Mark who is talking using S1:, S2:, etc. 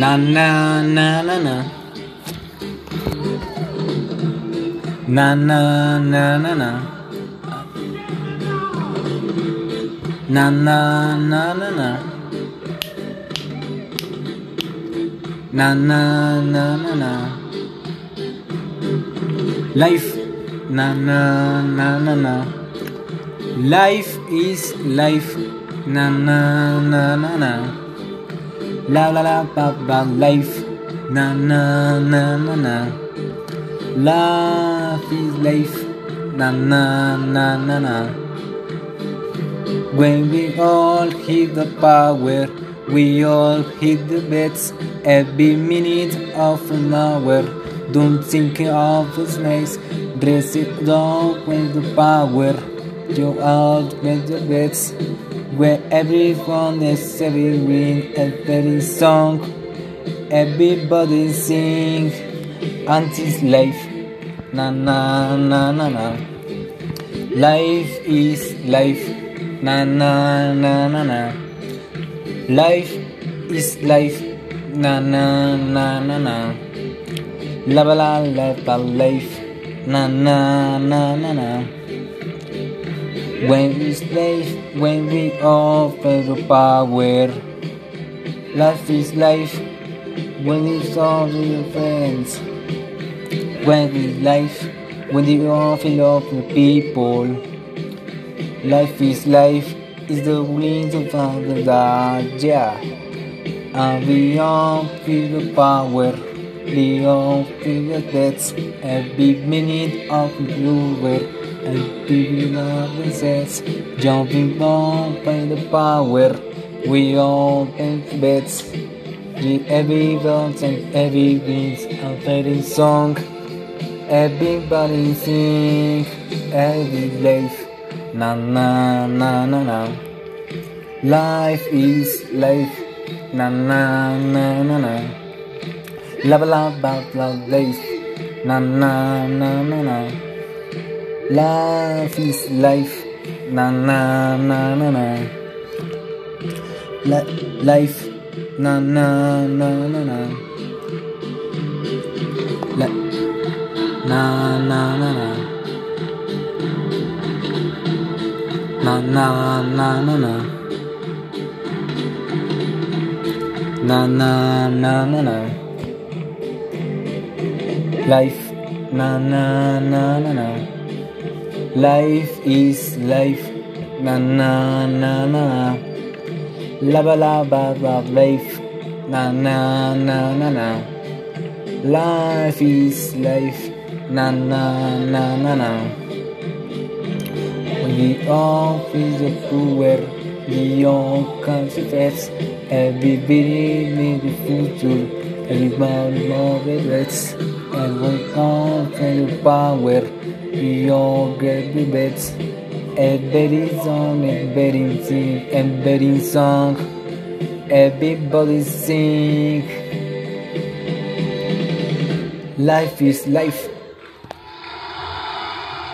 S1: Na na na na na. Na na na na na. Na na na na na. Na na na na na. Life. Na na na na na. Life is life. Na na na na na. La la la ba ba life. Na na na na na. Life is life. Na na na na na. When we all hit the power, we all hit the beds every minute of an hour. Don't think of the snakes, dress it down with the power. You out with beds, where everyone is every ring, and every song, everybody sing. Auntie's life, na na na na na. Life is life, na na na na na. Life is life, na na na na na. La la la la life, na na na na na. When we slave, when we offer the power, life is life. When it's all your friends, when we life, when all feel of the people. Life is life, is the wings of the yeah. And we all feel the power, we all feel the deaths, every minute of the world, minute of sets, jumping on by the power, we all take bets, the every dance and every beat, and every song, everybody sing, every life. Na na na na na. Life is life. Na na na na na. Love love love love life. Na na na na na. Life is life. Na na na na na. Li- life. Na na na na na. Li- na na na na. Na na na na na. Na na na na na. Life. Na na na na na. Life is life. Na na na na. Laba laba love life. Na na na na na. Life is life. Na na na na na. When we all feel the power, we all confess. Everybody need the future, everybody love regrets. And we all feel the power, we all get the bets. Everybody song, everybody sing, everybody song, everybody sing. Life is life.